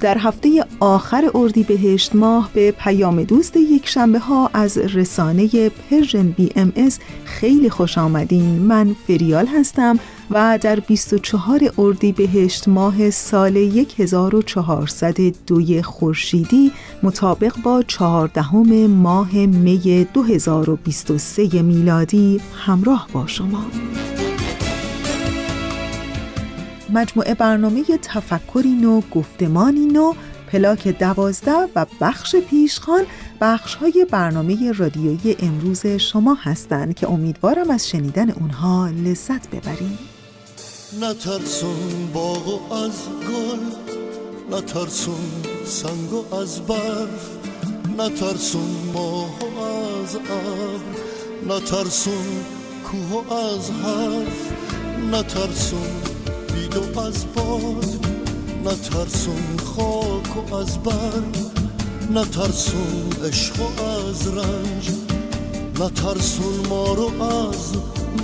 در هفته آخر اردیبهشت ماه به پیام دوست یک شنبه ها از رسانه Persian BMS از خیلی خوش آمدین. من فریال هستم و در 24 اردیبهشت ماه سال 1402 خورشیدی مطابق با 14 ماه می 2023 میلادی همراه با شما. مجموعه برنامه تفکری نو گفتمانی نو پلاک دوازده و بخش پیشخان بخش های برنامه رادیویی امروز شما هستند که امیدوارم از شنیدن اونها لذت ببریم. نترسون باغ و از گل نترسون سنگ و از برف نترسون ماه و از ابر نترسون کوه از حرف نترسون و از باد نترسون خاک و از برگ نترسون عشق و از رنج نترسون ما رو از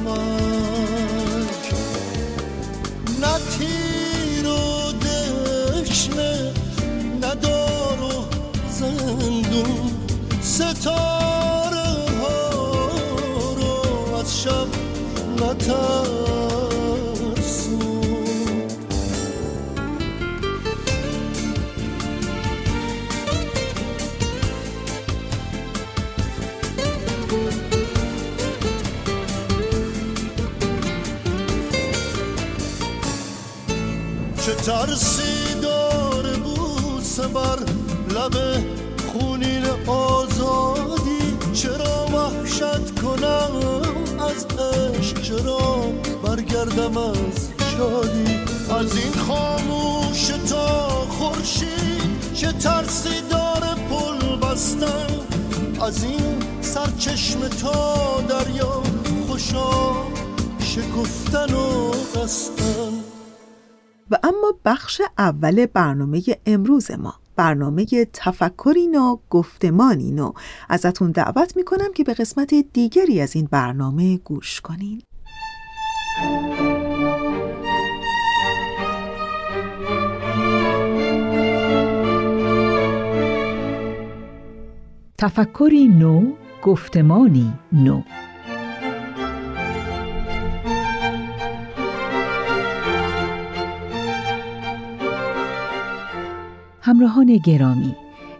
مرگ. نه تیر و دشنه ندار و زندون ستاره ها رو از شب نترسون ترسی داره بوسه بر لب خونین آزادی چرا وحشت کنم از عشق؟ چرا برگردم از شادی؟ از این خاموش تا خورشید چه ترسی داره پل بستن از این سرچشم تا دریا خوشا شکفتن و قستن و اما بخش اول برنامه امروز ما. برنامه تفکرین و گفتمانین و ازتون دعوت می‌کنم که به قسمت دیگری از این برنامه گوش کنین. تفکری نو گفتمانی نو. همراهان گرامی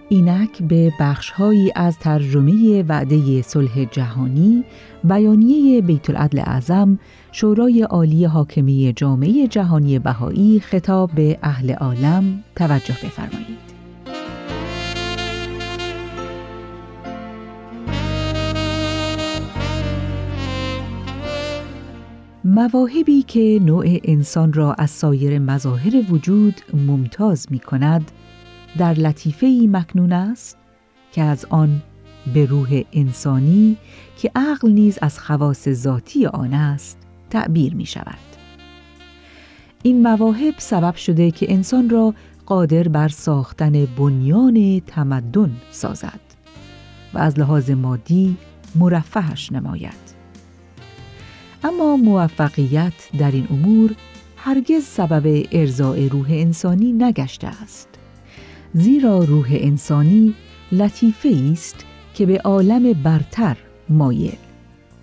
اینک به بخشهایی از ترجمه وعده صلح جهانی بیانیه بیت العدل اعظم شورای عالی حاکمی جامعه جهانی بهایی خطاب به اهل عالم توجه بفرمایید. مواهبی که نوع انسان را از سایر مظاهر وجود ممتاز می کند در لطیفه ای مکنون است که از آن به روح انسانی که عقل نیز از خواص ذاتی آن است تعبیر می شود. این مواهب سبب شده که انسان را قادر بر ساختن بنیان تمدن سازد و از لحاظ مادی مرفهش نماید. اما موفقیت در این امور هرگز سبب ارزای روح انسانی نگشته است زیرا روح انسانی لطیفه است که به عالم برتر مایل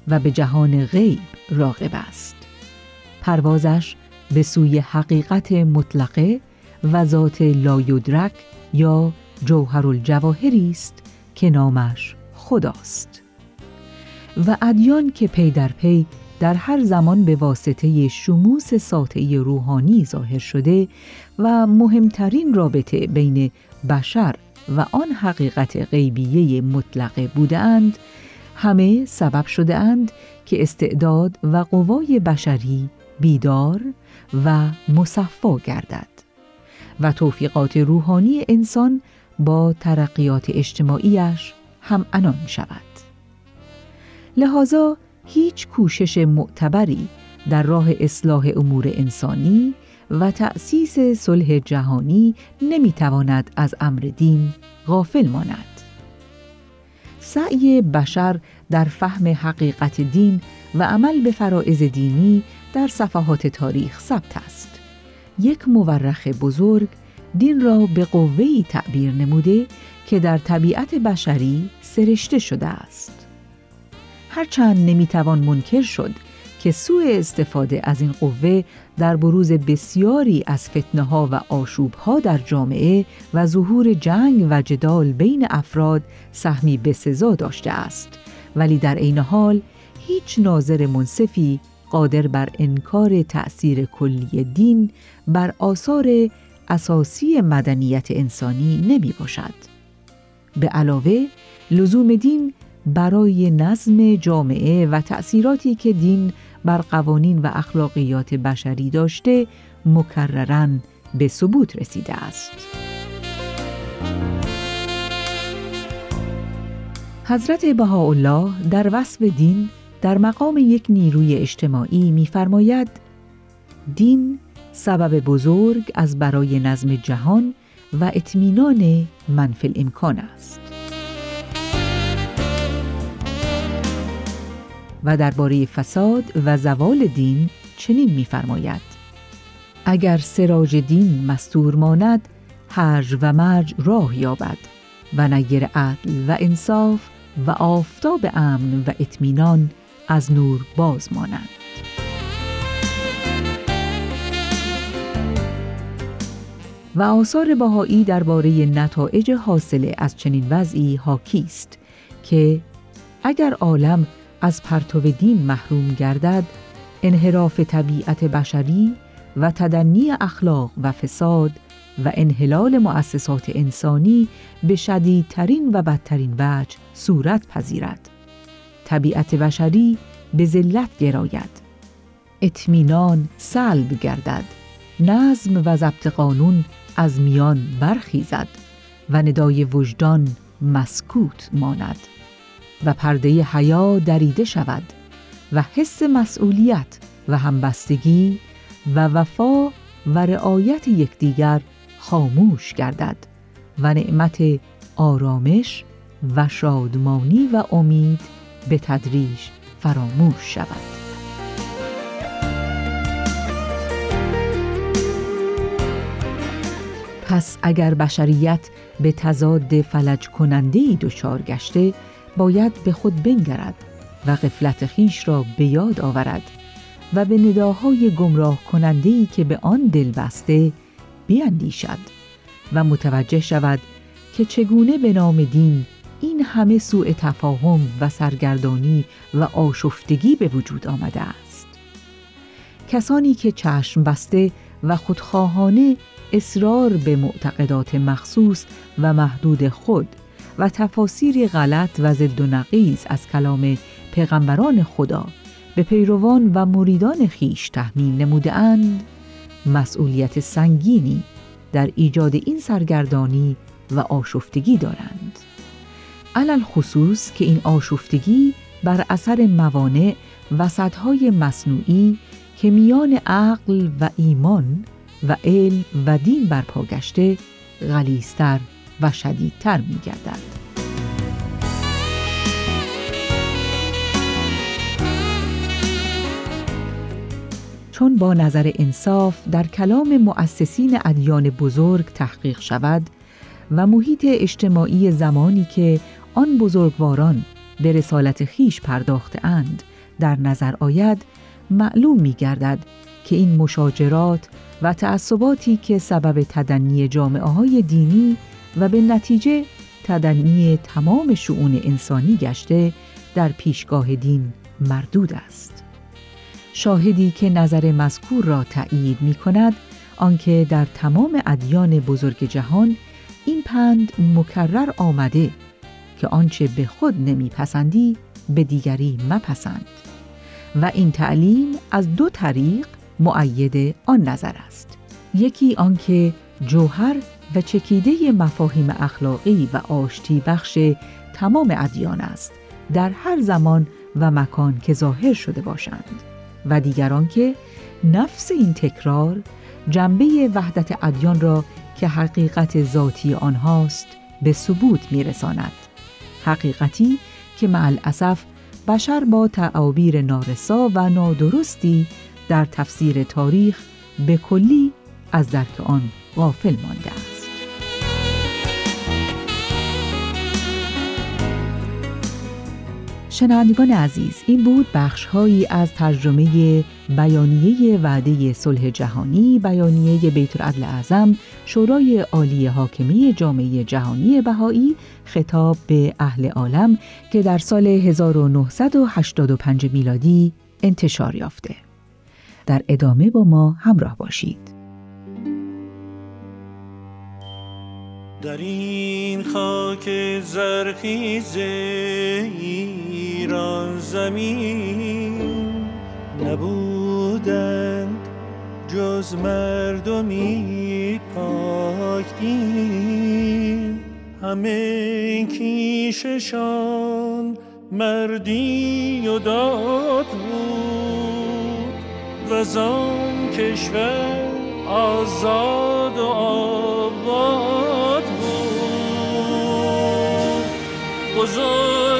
و به جهان غیب راغب است. پروازش به سوی حقیقت مطلقه و ذات لایدرک یا جوهر الجواهری است که نامش خداست. و ادیان که پی در پی در هر زمان به واسطه شموس ساطعی روحانی ظاهر شده و مهمترین رابطه بین بشر و آن حقیقت غیبیه مطلقه بودند همه سبب شده اند که استعداد و قوای بشری بیدار و مصفا گردد و توفیقات روحانی انسان با ترقیات اجتماعیش هم انان شود. لحاظا هیچ کوشش معتبری در راه اصلاح امور انسانی و تأسیس صلح جهانی نمی‌تواند از امر دین غافل ماند. سعی بشر در فهم حقیقت دین و عمل به فرائض دینی در صفحات تاریخ ثبت است. یک مورخ بزرگ دین را به قوهی تعبیر نموده که در طبیعت بشری سرشته شده است. هرچند نمی‌توان منکر شد که سوء استفاده از این قوه در بروز بسیاری از فتنه ها و آشوب ها در جامعه و ظهور جنگ و جدال بین افراد سهمی بسزا داشته است ولی در عین حال هیچ ناظر منصفی قادر بر انکار تأثیر کلی دین بر آثار اساسی مدنیت انسانی نمی باشد. به علاوه لزوم دین برای نظم جامعه و تأثیراتی که دین بر قوانین و اخلاقیات بشری داشته مکررن به ثبوت رسیده است. حضرت بهاءالله در وصف دین در مقام یک نیروی اجتماعی می‌فرماید دین سبب بزرگ از برای نظم جهان و اطمینان منفل امکان است. و درباره فساد و زوال دین چنین می‌فرماید. اگر سراج دین مستور ماند هرج و مرج راه یابد و نیر عدل و انصاف و آفتاب امن و اطمینان از نور باز مانند. و آثار بهایی درباره نتایج حاصله از چنین وضعی حاکی است که اگر عالم از پرتو دین محروم گردد انحراف طبیعت بشری و تدنی اخلاق و فساد و انحلال مؤسسات انسانی به شدیدترین و بدترین وجه صورت پذیرد. طبیعت بشری به ذلت گراید. اطمینان سلب گردد. نظم و ضبط قانون از میان برخیزد و ندای وجدان مسکوت ماند. و پرده حیا دریده شود و حس مسئولیت و همبستگی و وفا و رعایت یکدیگر خاموش گردد و نعمت آرامش و شادمانی و امید به تدریج فراموش شود. پس اگر بشریت به تضاد فلج کننده دچار گشته باید به خود بنگرد و قفلت خیش را به یاد آورد و به نداهای گمراه کننده که به آن دل بسته بیاندیشد و متوجه شود که چگونه به نام دین این همه سوء تفاهم و سرگردانی و آشفتگی به وجود آمده است. کسانی که چشم بسته و خودخواهانه اصرار به معتقدات مخصوص و محدود خود و تفاسیری غلط و ضد و نقیز از کلام پیغمبران خدا به پیروان و مریدان خیش تحمیل نموده اند مسئولیت سنگینی در ایجاد این سرگردانی و آشفتگی دارند. علل خصوص که این آشفتگی بر اثر موانع و سطحهای مصنوعی که میان عقل و ایمان و علم و دین برپا گشته غلیستر و شدیدتر می گردد. چون با نظر انصاف در کلام مؤسسین ادیان بزرگ تحقیق شود و محیط اجتماعی زمانی که آن بزرگواران به رسالت خیش پرداخته اند در نظر آید معلوم می گردد که این مشاجرات و تعصباتی که سبب تدنی جامعه های دینی و به نتیجه تدنی تمام شعون انسانی گشته در پیشگاه دین مردود است. شاهدی که نظر مذکور را تأیید می کند آنکه در تمام ادیان بزرگ جهان این پند مکرر آمده که آنچه به خود نمیپسندی به دیگری مپسند و این تعلیم از دو طریق معید آن نظر است یکی آنکه جوهر و چکیده مفاهیم اخلاقی و آشتی بخش تمام ادیان است. در هر زمان و مکان که ظاهر شده باشند. و دیگر آنکه نفس این تکرار جنبه وحدت ادیان را که حقیقت ذاتی آنهاست به ثبوت میرساند. حقیقتی که مع الاسف بشر با تعابیر نارسا و نادرستی در تفسیر تاریخ به کلی از درک آن غافل مانده شنوندگان عزیز این بود بخشهایی از ترجمه بیانیه وعده صلح جهانی بیانیه بیت العدل اعظم شورای عالی حاکمی جامعه جهانی بهایی خطاب به اهل عالم که در سال 1985 میلادی انتشار یافته. در ادامه با ما همراه باشید. در این خاک زرخیز ایران زمین نبودند جز مردمی پاک دین همه کیششان مردی و داد بود و زان کشور آزاد و آباد بزرگی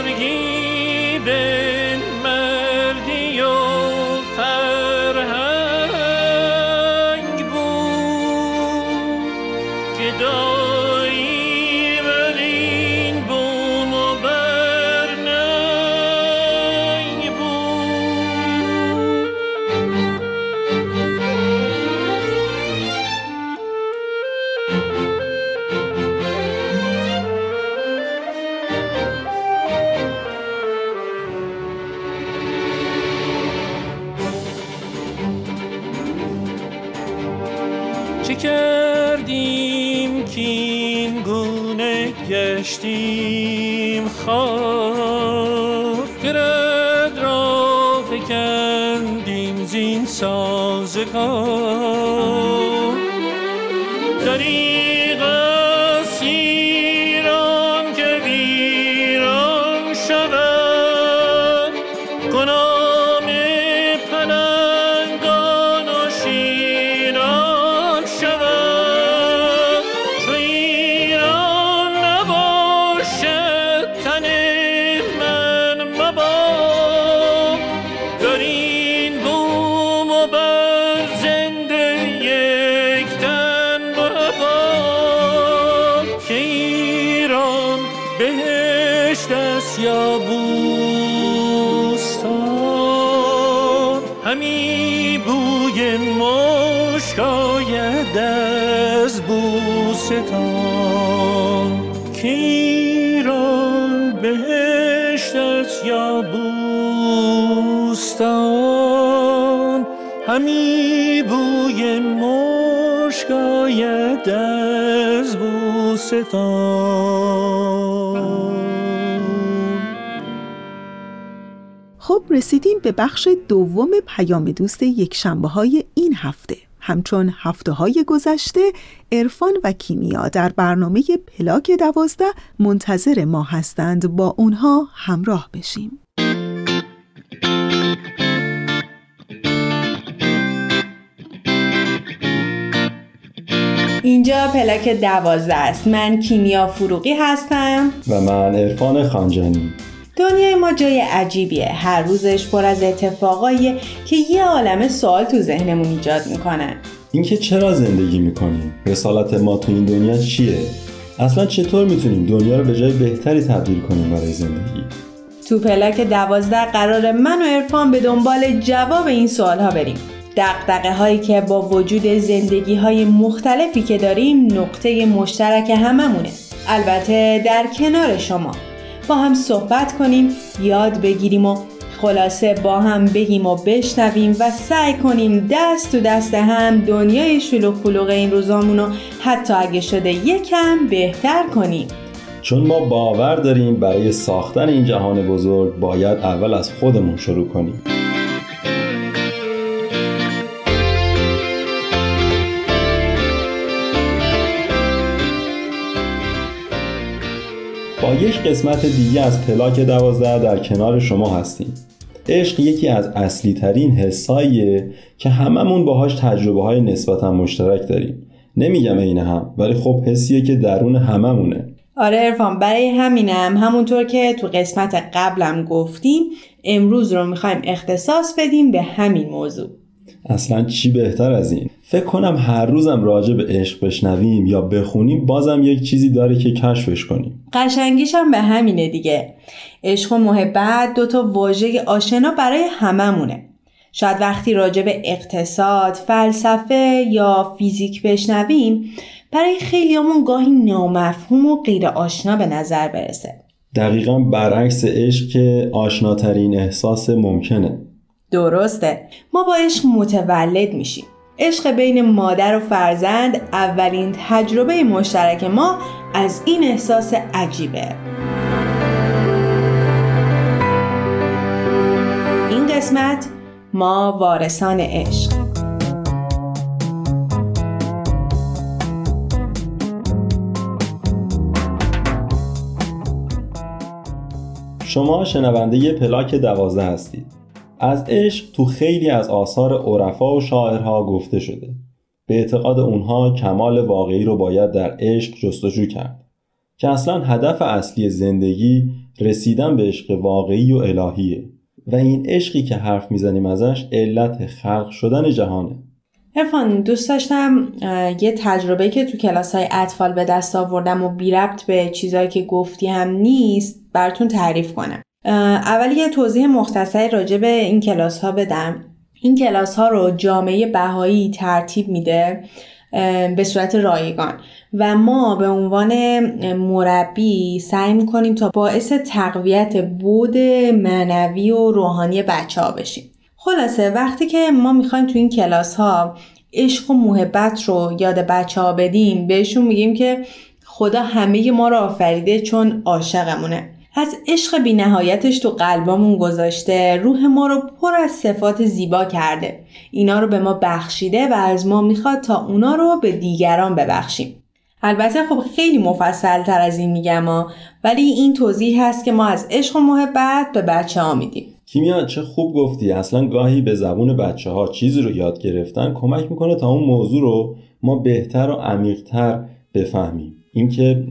مشک آید از بوستان که ایران بهشت است یا بوستان؟ همی بوی مشک آید از بوستان. خب رسیدیم به بخش دوم پیام دوست یک شنبه های این هفته. همچون هفته های گذشته عرفان و کیمیا در برنامه پلاک دوازده منتظر ما هستند. با اونها همراه بشیم. اینجا پلاک دوازده است. من کیمیا فروغی هستم. و من عرفان خانجانی. دنیای ما جای عجیبیه. هر روزش پر از اتفاقاییه که یه عالم سوال تو ذهنمون ایجاد می‌کنن اینکه چرا زندگی می‌کنیم؟ رسالت ما تو این دنیا چیه؟ اصلا چطور می‌تونیم دنیا رو به جای بهتری تبدیل کنیم برای زندگی؟ تو پلاک دوازده قرار من و عرفان به دنبال جواب این سوال ها بریم. دقدقه هایی که با وجود زندگی های مختلفی که داریم نقطه مشترک هممونه. البته در کنار شما. با هم صحبت کنیم یاد بگیریم و خلاصه با هم بگیم و بشنویم و سعی کنیم دست تو دست هم دنیای شلوغ پلوغ این روزامون رو حتی اگه شده یکم بهتر کنیم. چون ما باور داریم برای ساختن این جهان بزرگ باید اول از خودمون شروع کنیم. یک قسمت دیگه از پلاک دوازده در کنار شما هستیم. عشق یکی از اصلی ترین حساییه که هممون باهاش تجربه های نسبتا مشترک داریم. نمیگم این هم ولی خب حسیه که درون هممونه. آره ارفان برای همینم همونطور که تو قسمت قبلم گفتیم امروز رو می‌خوایم اختصاص بدیم به همین موضوع. اصلا چی بهتر از این؟ فکر کنم هر روزم راجع به عشق بشنویم یا بخونیم بازم یک چیزی داره که کشفش کنیم. قشنگیش هم به همینه دیگه. عشق و محبت دوتا واژه آشنا برای هممونه. شاید وقتی راجع به اقتصاد، فلسفه یا فیزیک بشنویم برای خیلیامون گاهی نامفهوم و غیر آشنا به نظر برسه. دقیقا برعکس عشق که آشناترین احساس ممکنه. درسته. ما با عشق متولد میشیم. عشق بین مادر و فرزند اولین تجربه مشترک ما از این احساس عجیبه. این قسمت ما وارثان عشق. شما شنونده پلاک دوازده هستید. از عشق تو خیلی از آثار عرفا و شاعرها گفته شده. به اعتقاد اونها کمال واقعی رو باید در عشق جستجو کرد. که اصلا هدف اصلی زندگی رسیدن به عشق واقعی و الهیه. و این عشقی که حرف می‌زنیم ازش علت خلق شدن جهانه. ارفان دوست داشتم یه تجربه که تو کلاس های اطفال به دست آوردم و بی ربط به چیزایی که گفتی هم نیست براتون تعریف کنم. اول یه توضیح مختصری راجع به این کلاس ها بدم. این کلاس ها رو جامعه بهایی ترتیب میده به صورت رایگان. و ما به عنوان مربی سعی می‌کنیم تا باعث تقویت بود معنوی و روحانی بچه ها بشیم. خلاصه وقتی که ما می‌خوایم تو این کلاس ها عشق و محبت رو یاد بچه ها بدیم بهشون میگیم که خدا همه ما رو آفریده چون عاشقمونه. از عشق بی نهایتش تو قلبامون گذاشته روح ما رو پر از صفات زیبا کرده. اینا رو به ما بخشیده و از ما می‌خواد تا اونا رو به دیگران ببخشیم. البته خب خیلی مفصل تر از این میگم ها ولی این توضیح هست که ما از عشق و محبت به بچه ها میدیم. کیمیا چه خوب گفتی. اصلا گاهی به زبون بچه ها چیزی رو یاد گرفتن کمک می‌کنه تا اون موضوع رو ما بهتر و عمیقتر بفهمیم. اینکه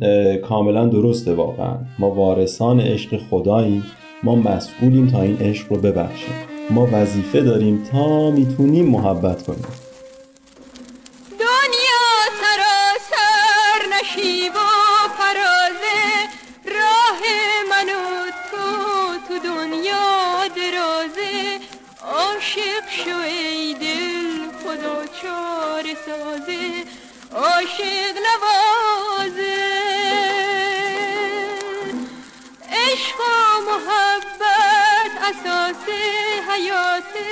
کاملا درسته واقعا. ما وارثان عشق خداییم ما مسئولیم تا این عشق رو ببخشیم. ما وظیفه داریم تا می‌تونیم محبت کنیم. دنیا سراسر نشیب و فرازه راه من و تو تو دنیا درازه عاشق شو ای دل خدا چار سازه عاشق نوازه. عشق و محبت اساس حیاته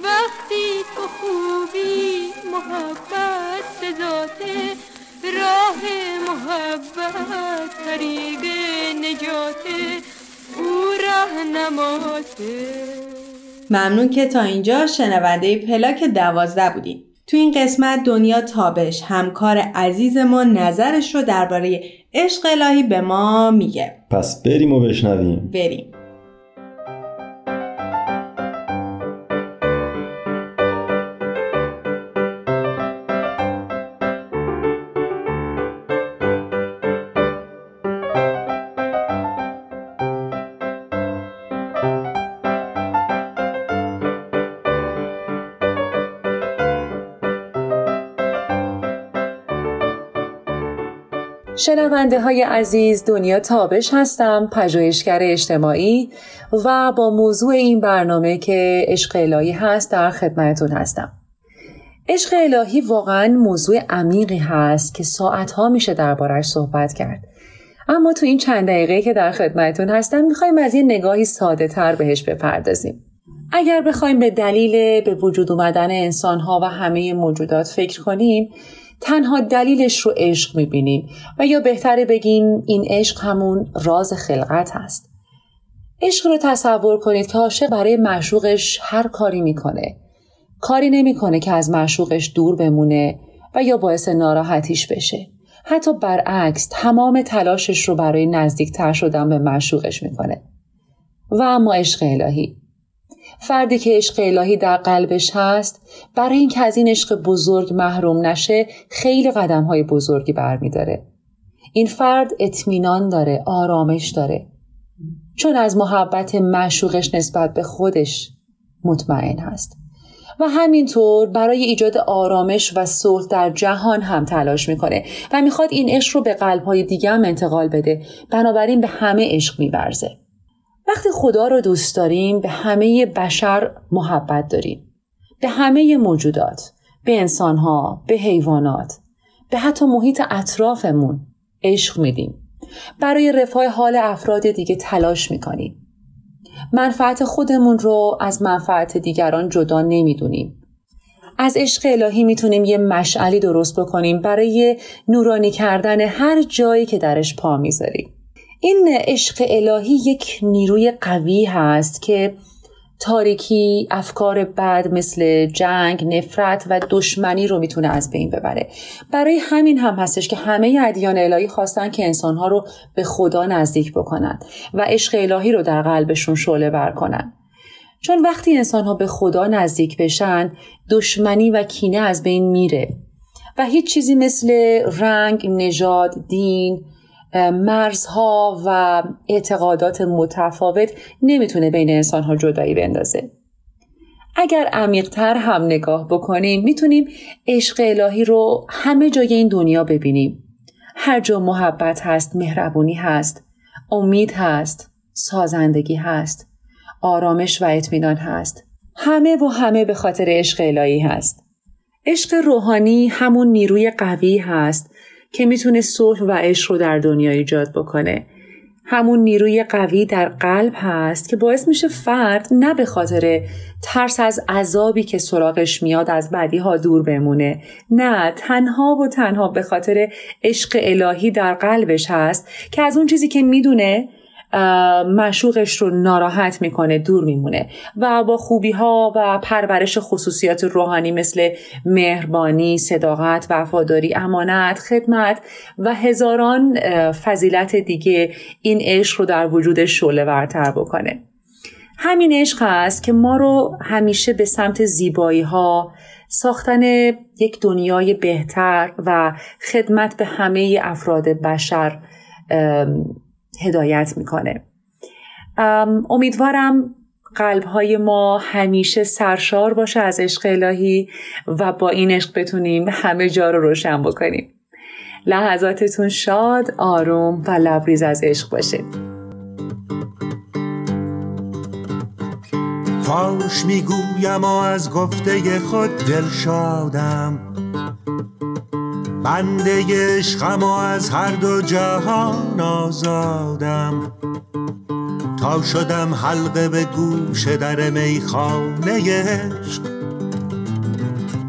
وقتی تو خوبی محبت سزاته راه محبت طریق نجاته او راهنماته ممنون که تا اینجا شنونده پلاک دوازده بودین. تو این قسمت دنیا تابش. همکار عزیز ما نظرش رو درباره عشق الهی به ما میگه. پس بریم و بشنویم. بریم. شنونده های عزیز دنیا تابش هستم پژوهشگر اجتماعی و با موضوع این برنامه که عشق الهی هست در خدمتتون هستم. عشق الهی واقعا موضوع عمیقی هست که ساعتها میشه دربارش صحبت کرد. اما تو این چند دقیقه که در خدمتتون هستم می‌خوایم از یه نگاهی ساده تر بهش بپردازیم. اگر بخوایم به دلیل به وجود اومدن انسانها و همه موجودات فکر کنیم تنها دلیلش رو عشق می‌بینیم و یا بهتره بگیم این عشق همون راز خلقت هست. عشق رو تصور کنید که عاشق برای معشوقش هر کاری می‌کنه. کاری نمی‌کنه که از معشوقش دور بمونه و یا باعث ناراحتیش بشه. حتی برعکس تمام تلاشش رو برای نزدیکتر شدن به معشوقش می‌کنه. و اما عشق الهی فردی که عشق الهی در قلبش هست برای اینکه از این عشق بزرگ محروم نشه خیلی قدم های بزرگی برمیداره. این فرد اطمینان داره آرامش داره. چون از محبت معشوقش نسبت به خودش مطمئن هست. و همینطور برای ایجاد آرامش و صلح در جهان هم تلاش می‌کنه و می‌خواد این عشق رو به قلبهای دیگه هم انتقال بده. بنابراین به همه عشق میورزه. وقتی خدا رو دوست داریم به همه بشر محبت داریم. به همه موجودات به انسانها به حیوانات به حتی محیط اطرافمون عشق میدیم. برای رفاه حال افراد دیگه تلاش می‌کنیم. منفعت خودمون رو از منفعت دیگران جدا نمی‌دونیم. از عشق الهی می‌تونیم یه مشعلی درست بکنیم برای نورانی کردن هر جایی که درش پا می‌ذاریم. این عشق الهی یک نیروی قوی هست که تاریکی افکار بد مثل جنگ نفرت و دشمنی رو می‌تونه از بین ببره. برای همین هم هستش که همه ادیان الهی خواستن که انسانها رو به خدا نزدیک بکنند و عشق الهی رو در قلبشون شعله بر کنن. چون وقتی انسانها به خدا نزدیک بشن دشمنی و کینه از بین میره و هیچ چیزی مثل رنگ، نژاد، دین، مرزها و اعتقادات متفاوت نمی‌تونه بین انسانها جدایی بندازه. اگر عمیقتر هم نگاه بکنیم می‌تونیم عشق الهی رو همه جای این دنیا ببینیم. هر جا محبت هست، مهربونی هست، امید هست، سازندگی هست، آرامش و اطمینان هست. همه و همه به خاطر عشق الهی هست. عشق روحانی همون نیروی قوی هست که می‌تونه صلح و عشق رو در دنیا ایجاد بکنه. همون نیروی قوی در قلب هست که باعث میشه فرد نه به خاطر ترس از عذابی که سراغش میاد از بدی ها دور بمونه نه تنها و تنها به خاطر عشق الهی در قلبش هست که از اون چیزی که می‌دونه مشوقش رو ناراحت می‌کنه دور میمونه. و با خوبی ها و پرورش خصوصیات روحانی مثل مهربانی، صداقت، وفاداری، امانت، خدمت و هزاران فضیلت دیگه این عشق رو در وجود شعله ورتر بکنه. همین عشق هست که ما رو همیشه به سمت زیبایی ها ساختن یک دنیای بهتر و خدمت به همه افراد بشر هدایت می‌کنه. امیدوارم قلب های ما همیشه سرشار باشه از عشق الهی و با این عشق بتونیم همه جا رو روشن بکنیم. لحظاتتون شاد آروم و لبریز از عشق باشه. فاش می‌گویم و از گفته خود دل شادم. بنده عشقم و از هر دو جهان آزادم. تا شدم حلقه به گوش در میخانه عشق.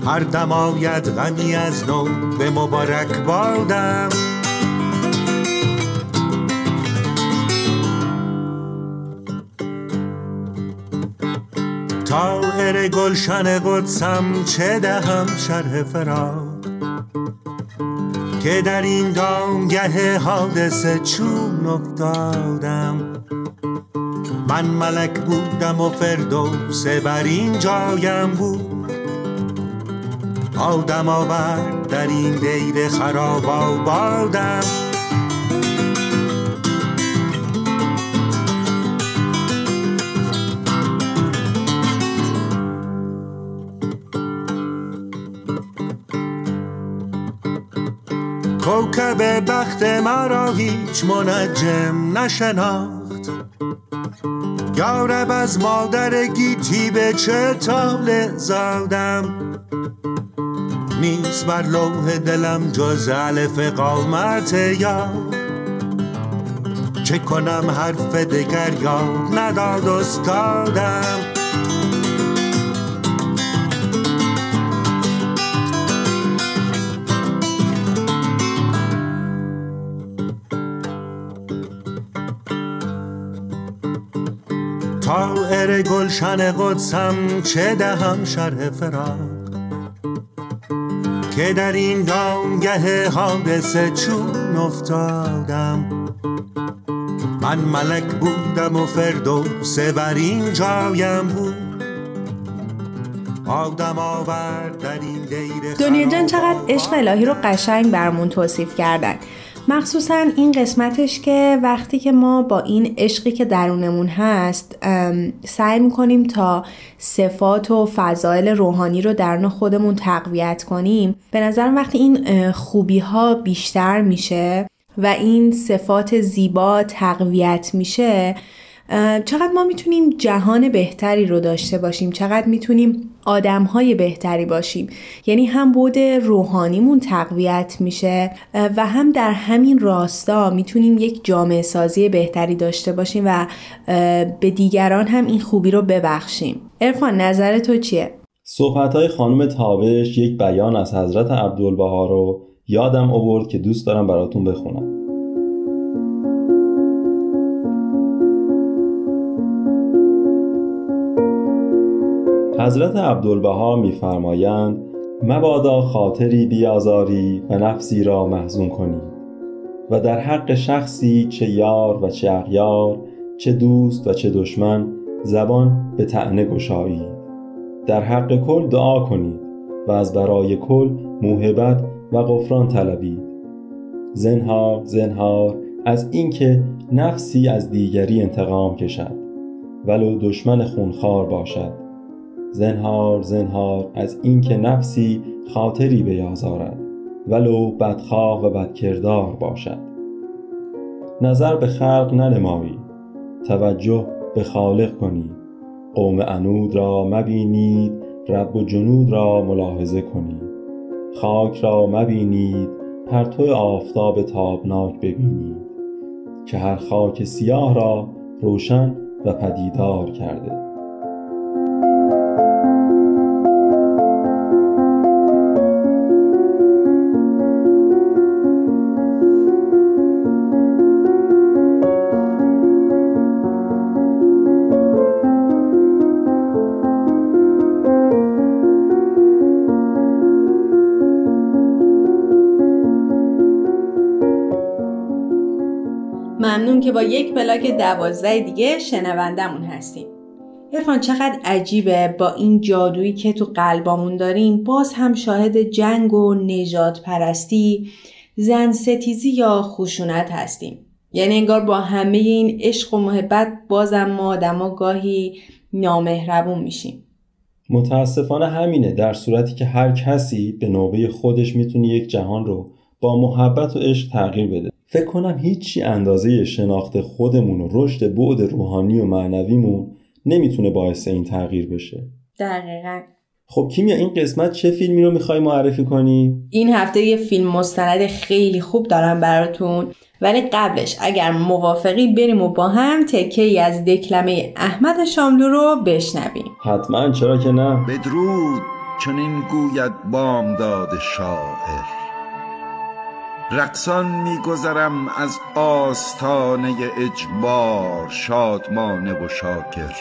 هر دم آید غمی از نو به مبارک بادم. تا گلشن قدسم چه دهم شرح فرار که در این دامگه حادثه چون افتادم. من ملک بودم و فردوس بر این جایم بود. آدم آورد در این دیر خراب آبادم. کوکب بخت مرا هیچ منجم نشناخت. یارب از مادر گیتی به چه تاله زادم؟ نیست بر لوح دلم جز الف قامت یا چه کنم حرف دگر یا نداد استادم؟ طائر گلشن قدسم چه دهم شرح فراق؟ که در این دامگه حادثه چون افتادم. من ملک بودم و فردوس بر این جایم بود. آورد در این دیر دنیا جان چقدر عشق الهی رو قشنگ برمون توصیف کردن. مخصوصا این قسمتش که وقتی که ما با این عشقی که درونمون هست سعی می‌کنیم تا صفات و فضایل روحانی رو درون خودمون تقویت کنیم به نظرم وقتی این خوبی ها بیشتر میشه و این صفات زیبا تقویت میشه چقدر ما می‌تونیم جهان بهتری رو داشته باشیم؟ چقدر می‌تونیم آدم های بهتری باشیم؟ یعنی هم بود روحانیمون تقویت میشه و هم در همین راستا می‌تونیم یک جامعه سازی بهتری داشته باشیم و به دیگران هم این خوبی رو ببخشیم. ارفان نظر تو چیه؟ صحبت های خانم تابش یک بیان از حضرت عبدالبها رو یادم آورد که دوست دارم براتون بخونم. حضرت عبدالبها میفرمایند مبادا خاطری بیازاری و نفسی را محزون کنی و در حق شخصی چه یار و چه اغیار چه دوست و چه دشمن زبان به تعنه گشایید. در حق کل دعا کنید و از برای کل موهبت و غفران طلبید. زنهار زنهار از اینکه نفسی از دیگری انتقام کشد ولو دشمن خونخوار باشد. زنهار زنهار از اینکه نفسی خاطری بیازارد ولو بدخواه و بدکردار باشد. نظر به خلق ننمایی توجه به خالق کنید قوم انود را مبینید رب و جنود را ملاحظه کنید خاک را مبینید پرتو آفتاب تابناک ببینید. که هر خاک سیاه را روشن و پدیدار کرده. که با یک بلاک دوازده دیگه شنوندمون هستیم. ارفان چقدر عجیبه با این جادویی که تو قلبامون داریم. باز هم شاهد جنگ و نجات پرستی زن ستیزی یا خشونت هستیم. یعنی انگار با همه این عشق و محبت بازم ما آدما گاهی نامهربون میشیم. متاسفانه همینه. در صورتی که هر کسی به نوبه خودش می‌تونه یک جهان رو با محبت و عشق تغییر بده. فکر کنم هیچی اندازه شناخت خودمون و رشد بعد روحانی و معنویمون نمی‌تونه باعث این تغییر بشه. دقیقا. خب کیمیا این قسمت چه فیلمی رو می‌خوای معرفی کنی؟ این هفته یه فیلم مستند خیلی خوب دارم براتون. ولی قبلش اگر موافقی بریم و با هم تکه ای از دکلمه احمد شاملو رو بشنویم. حتما چرا که نه؟ بدرود چنین گوید بامداد شاعر. رقصان میگذرم از آستانه اجبار شادمانه و شاکر.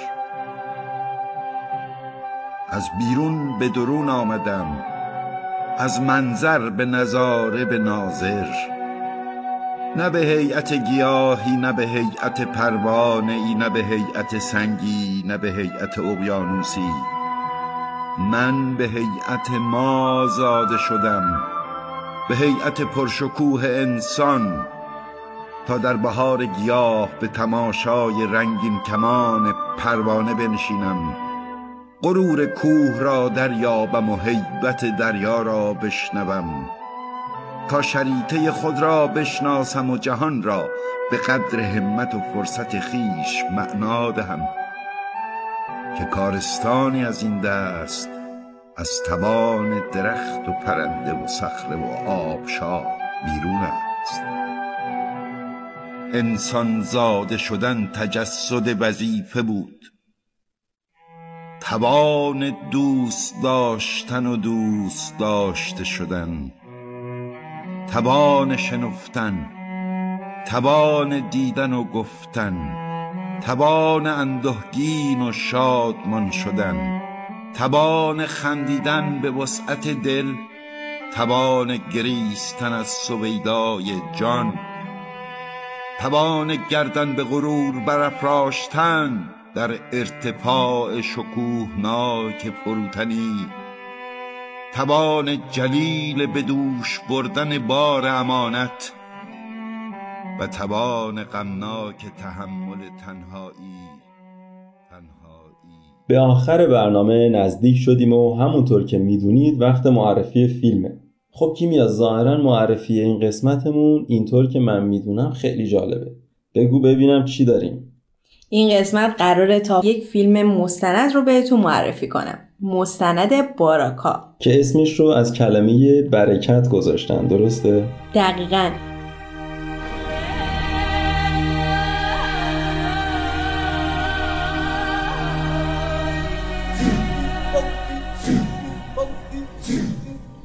از بیرون به درون آمدم از منظر به نظاره به ناظر. نه به هیئت گیاهی نه به هیئت پروانه ای نه به هیئت سنگی نه به هیئت اقیانوسی. من به هیئت ما زاده شدم. به هیئت پرشکوه انسان تا در بهار گیاه به تماشای رنگین کمان پروانه بنشینم. غرور کوه را دریابم و هیبت دریا را بشنوم. تا شریطه خود را بشناسم و جهان را به قدر همت و فرصت خیش معنا دهم. که کارستانی از این دست از توان درخت و پرنده و صخره و آبشار بیرون است. انسان زاده شدن تجسد وظیفه بود. توان دوست داشتن و دوست داشته شدن. توان شنفتن توان دیدن و گفتن توان اندهگین و شادمان شدن. توان خندیدن به وسعت دل توان گریستن از سویدای جان توان گردن به غرور برافراشتن در ارتفاع شکوهناک فروتنی توان جلیل به دوش بردن بار امانت و توان غمناک تحمل تنهایی. به آخر برنامه نزدیک شدیم و همونطور که می‌دونید وقت معرفی فیلمه. خب کیمیا ظاهرا معرفی این قسمتمون اینطور که من می‌دونم خیلی جالبه. بگو ببینم چی داریم. این قسمت قراره تا یک فیلم مستند رو بهتون معرفی کنم. مستند باراکا که اسمش رو از کلمه برکت گذاشتن درسته؟ دقیقا.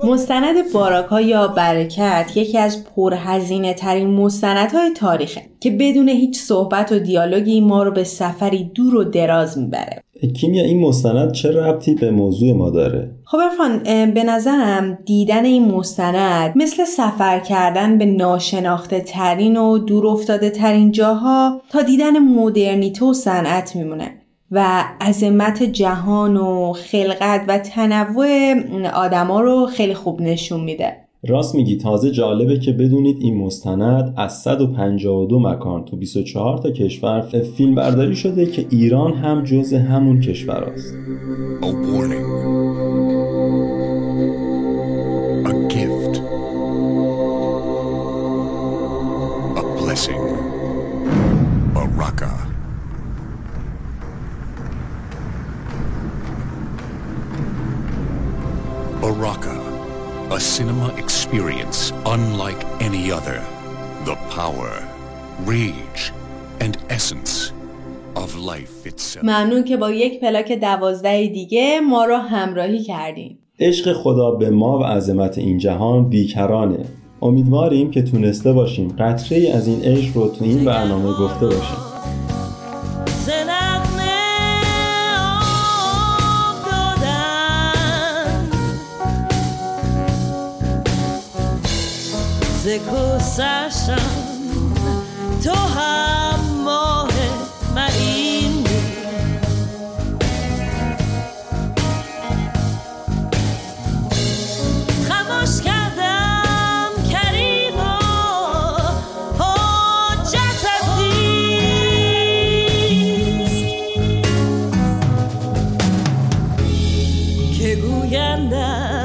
مستند باراکا یا برکت یکی از پرهزینه ترین مستندهای تاریخه که بدون هیچ صحبت و دیالوگی ما رو به سفری دور و دراز می‌بره کیمیا این مستند چه ربطی به موضوع ما داره؟ خب ارفان به نظرم دیدن این مستند مثل سفر کردن به ناشناخته ترین و دور افتاده ترین جاها تا دیدن مدرنیته و صنعت میمونه و عظمت جهان و خلقت و تنوع آدما رو خیلی خوب نشون میده راست میگی تازه جالبه که بدونید این مستند از 152 مکان تو 24 تا کشور فیلم برداری شده که ایران هم جز همون کشور است. Other. The power, rage, and essence of life itself. ممنون که با یک پلاک دوازده دیگه ما رو همراهی کردین عشق خدا به ما و عظمت این جهان بیکرانه. امیدواریم که تونسته باشیم قطره از این عشق رو تو این برنامه گفته باشیم. گسشم تو هم ماه معین خموش کردم کریما. حاجت نیست که گویندم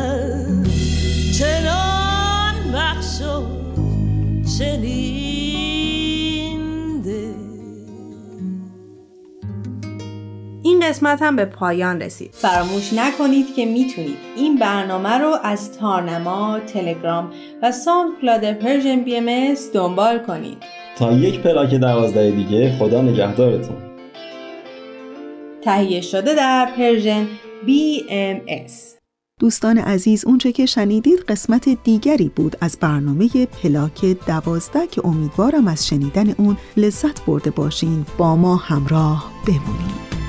این قسمت هم به پایان رسید. فراموش نکنید که می‌تونید این برنامه رو از تارنما، تلگرام و SoundCloud Persian BMS دنبال کنید. تا یک پلاک دوازده دیگه خدا نگهدارتون. تهیه شده در Persian BMS دوستان عزیز اونچه که شنیدید قسمت دیگری بود از برنامه پلاک دوازده که امیدوارم از شنیدن اون لذت برده باشین. با ما همراه بمونید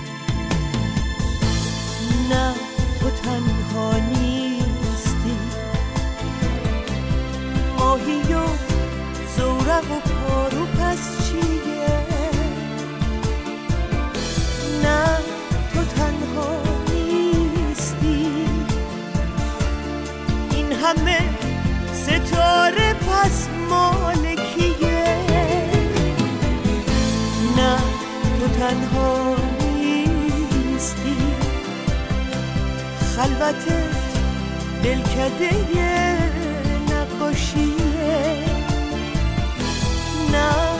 همه ستاره پس مال کیه نه تو تنها نیستی. خلوتت دلکده نقاشیه. نه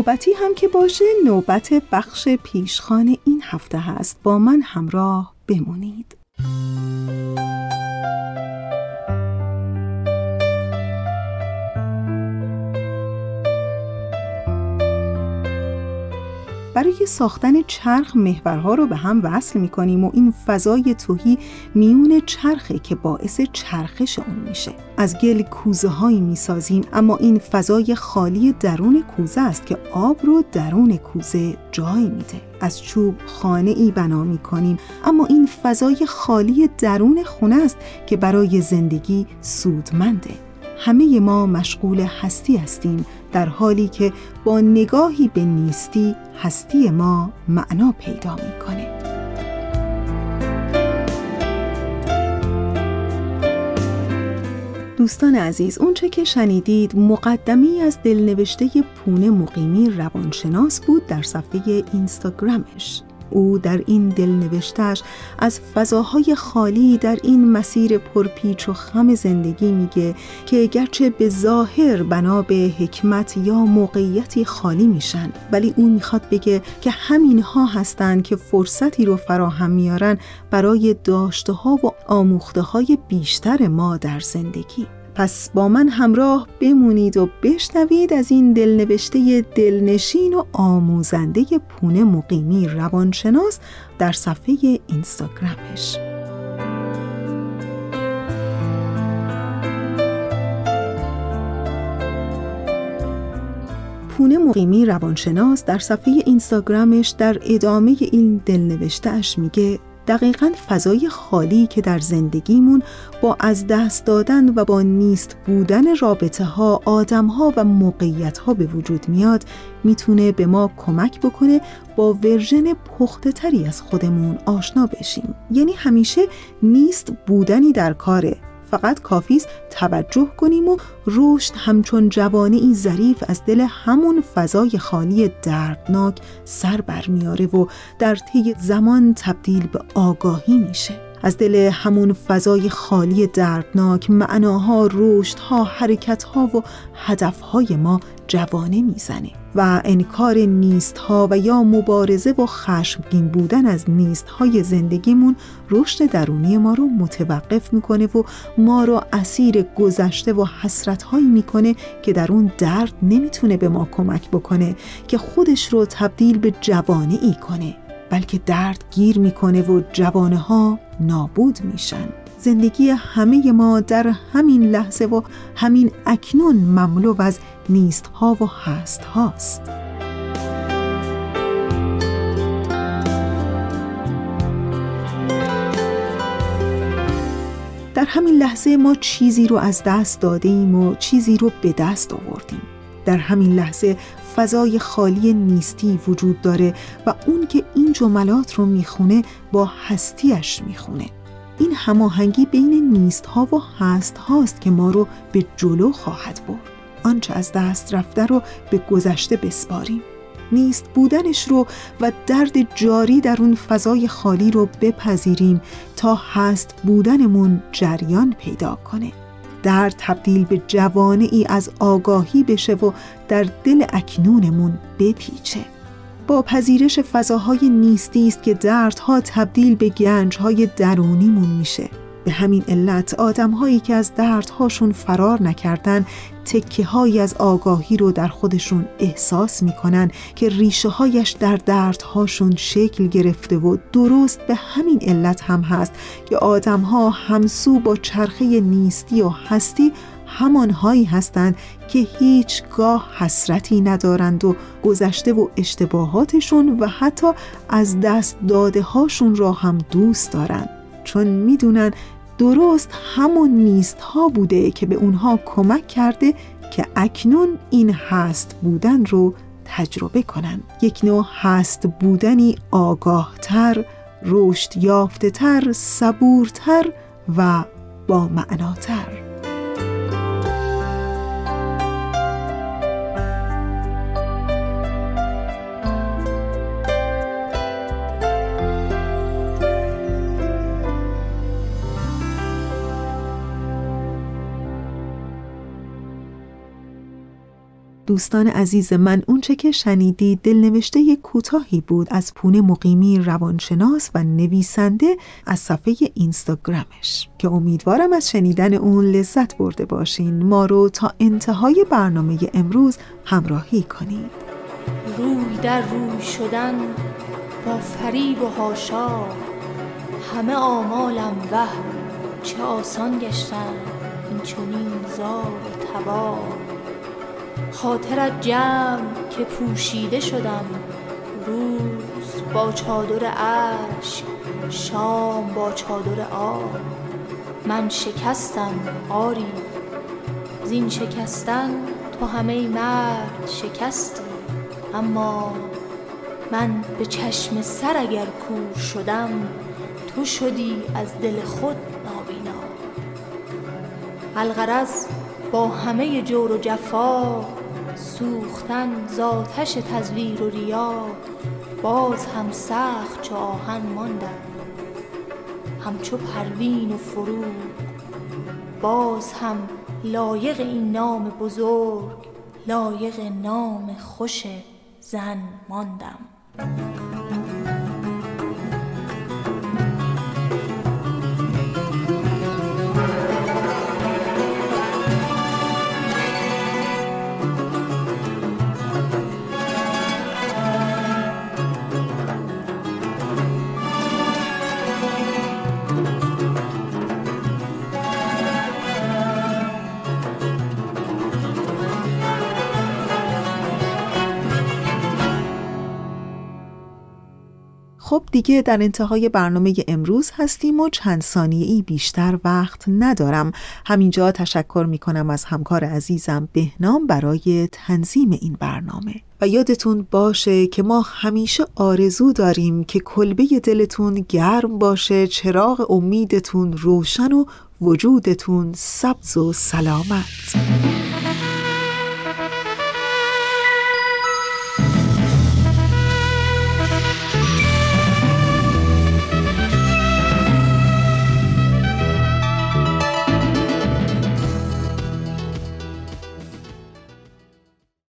نوبتی هم که باشه نوبت بخش پیشخان این هفته هست. با من همراه بمونید. برای ساختن چرخ محورها رو به هم وصل می کنیم و این فضای توهی میون چرخه که باعث چرخش اون میشه. از گل کوزه هایی می سازیم اما این فضای خالی درون کوزه است که آب رو درون کوزه جای میده. از چوب خانه ای بنا می کنیم اما این فضای خالی درون خونه است که برای زندگی سودمنده. همه ما مشغول هستی هستیم در حالی که با نگاهی به نیستی هستی ما معنا پیدا می‌کنه. دوستان عزیز اونچه که شنیدید مقدمی از دلنوشته پونه مقیمی روانشناس بود در صفحه اینستاگرامش او در این دلنوشتش از فضاهای خالی در این مسیر پرپیچ و خم زندگی میگه که گرچه به ظاهر بنا به حکمت یا موقعیتی خالی میشن ولی او می‌خواد بگه که همینها هستند که فرصتی رو فراهم میارن برای داشته ها و آموخته های بیشتر ما در زندگی. پس با من همراه بمونید و بشنوید از این دلنوشته دلنشین و آموزنده پونه مقیمی روانشناس در صفحه اینستاگرامش. پونه مقیمی روانشناس در صفحه اینستاگرامش در ادامه این دلنوشتهش میگه دقیقا فضای خالی که در زندگیمون با از دست دادن و با نیست بودن رابطه ها، آدم ها و موقعیت ها به وجود میاد می‌تونه به ما کمک بکنه با ورژن پخته تری از خودمون آشنا بشیم. یعنی همیشه نیست بودنی در کاره. فقط کافی است توجه کنیم و رشد همچون جوانه این ظریف از دل همون فضای خالی دردناک سر برمیاره و در طی زمان تبدیل به آگاهی میشه. از دل همون فضای خالی دردناک معناها، رشدها، حرکتها و هدفهای ما جوانه می‌زنه و انکار نیست ها و یا مبارزه و خشمگین بودن از نیست های زندگیمون رشد درونی ما رو متوقف می‌کنه و ما رو اسیر گذشته و حسرت هایی می‌کنه که در اون درد نمی‌تونه به ما کمک بکنه که خودش رو تبدیل به جوانه ای کنه بلکه درد گیر می‌کنه و جوانه ها نابود میشن. زندگی همه ما در همین لحظه و همین اکنون مملو از نیست ها و هست هاست در همین لحظه ما چیزی رو از دست داده ایم و چیزی رو به دست آوردیم. در همین لحظه فضای خالی نیستی وجود داره و اون که این جملات رو می‌خونه با هستیش می‌خونه. این هماهنگی بین نیست ها و هست هاست که ما رو به جلو خواهد برد. آنچه از دست رفته رو به گذشته بسپاریم. نیست بودنش رو و درد جاری در اون فضای خالی رو بپذیریم تا هست بودنمون جریان پیدا کنه. درد تبدیل به جوانه ای از آگاهی بشه و در دل اکنونمون بپیچه. با پذیرش فضاهای نیستی است که دردها تبدیل به گنجهای درونیمون میشه. به همین علت آدم هایی که از دردهاشون فرار نکردن تکه هایی از آگاهی رو در خودشون احساس می‌کنن که ریشه هایش در دردهاشون شکل گرفته و درست به همین علت هم هست که آدم ها همسو با چرخه نیستی و هستی همانهایی هستند که هیچگاه حسرتی ندارند و گذشته و اشتباهاتشون و حتی از دست داده هاشون را هم دوست دارند چون می‌دونن درست همون نیست ها بوده که به اونها کمک کرده که اکنون این هست بودن رو تجربه کنن. یک نوع هست بودنی آگاهتر، رشد یافته تر، صبورتر و با معناتر دوستان عزیز من اونچه که شنیدید دلنوشته کوتاهی بود از پونه مقیمی روانشناس و نویسنده از صفحه اینستاگرامش. که امیدوارم از شنیدن اون لذت برده باشین. ما رو تا انتهای برنامه امروز همراهی کنید. روی در روی شدن با فریب و هاشا همه آمالم وهم چه آسان گشتن این چنین زار و تبار خاطرت جمع که پوشیده شدم. روز با چادر عشق شام با چادر آب. من شکستم آری. زین شکستن تو همه مرد شکستی. اما من به چشم سر اگر کور شدم تو شدی از دل خود نابینا. الغرض با همه جور و جفا سوختن زاتش تزویر و ریا باز هم سخت چو آهن ماندم همچو پروین و فروغ باز هم لایق این نام بزرگ لایق نام خوش زن ماندم. خب دیگه در انتهای برنامه امروز هستیم و چند ثانیه ای بیشتر وقت ندارم. همینجا تشکر می کنم از همکار عزیزم بهنام برای تنظیم این برنامه. و یادتون باشه که ما همیشه آرزو داریم که کلبه دلتون گرم باشه چراغ امیدتون روشن و وجودتون سبز و سلامت.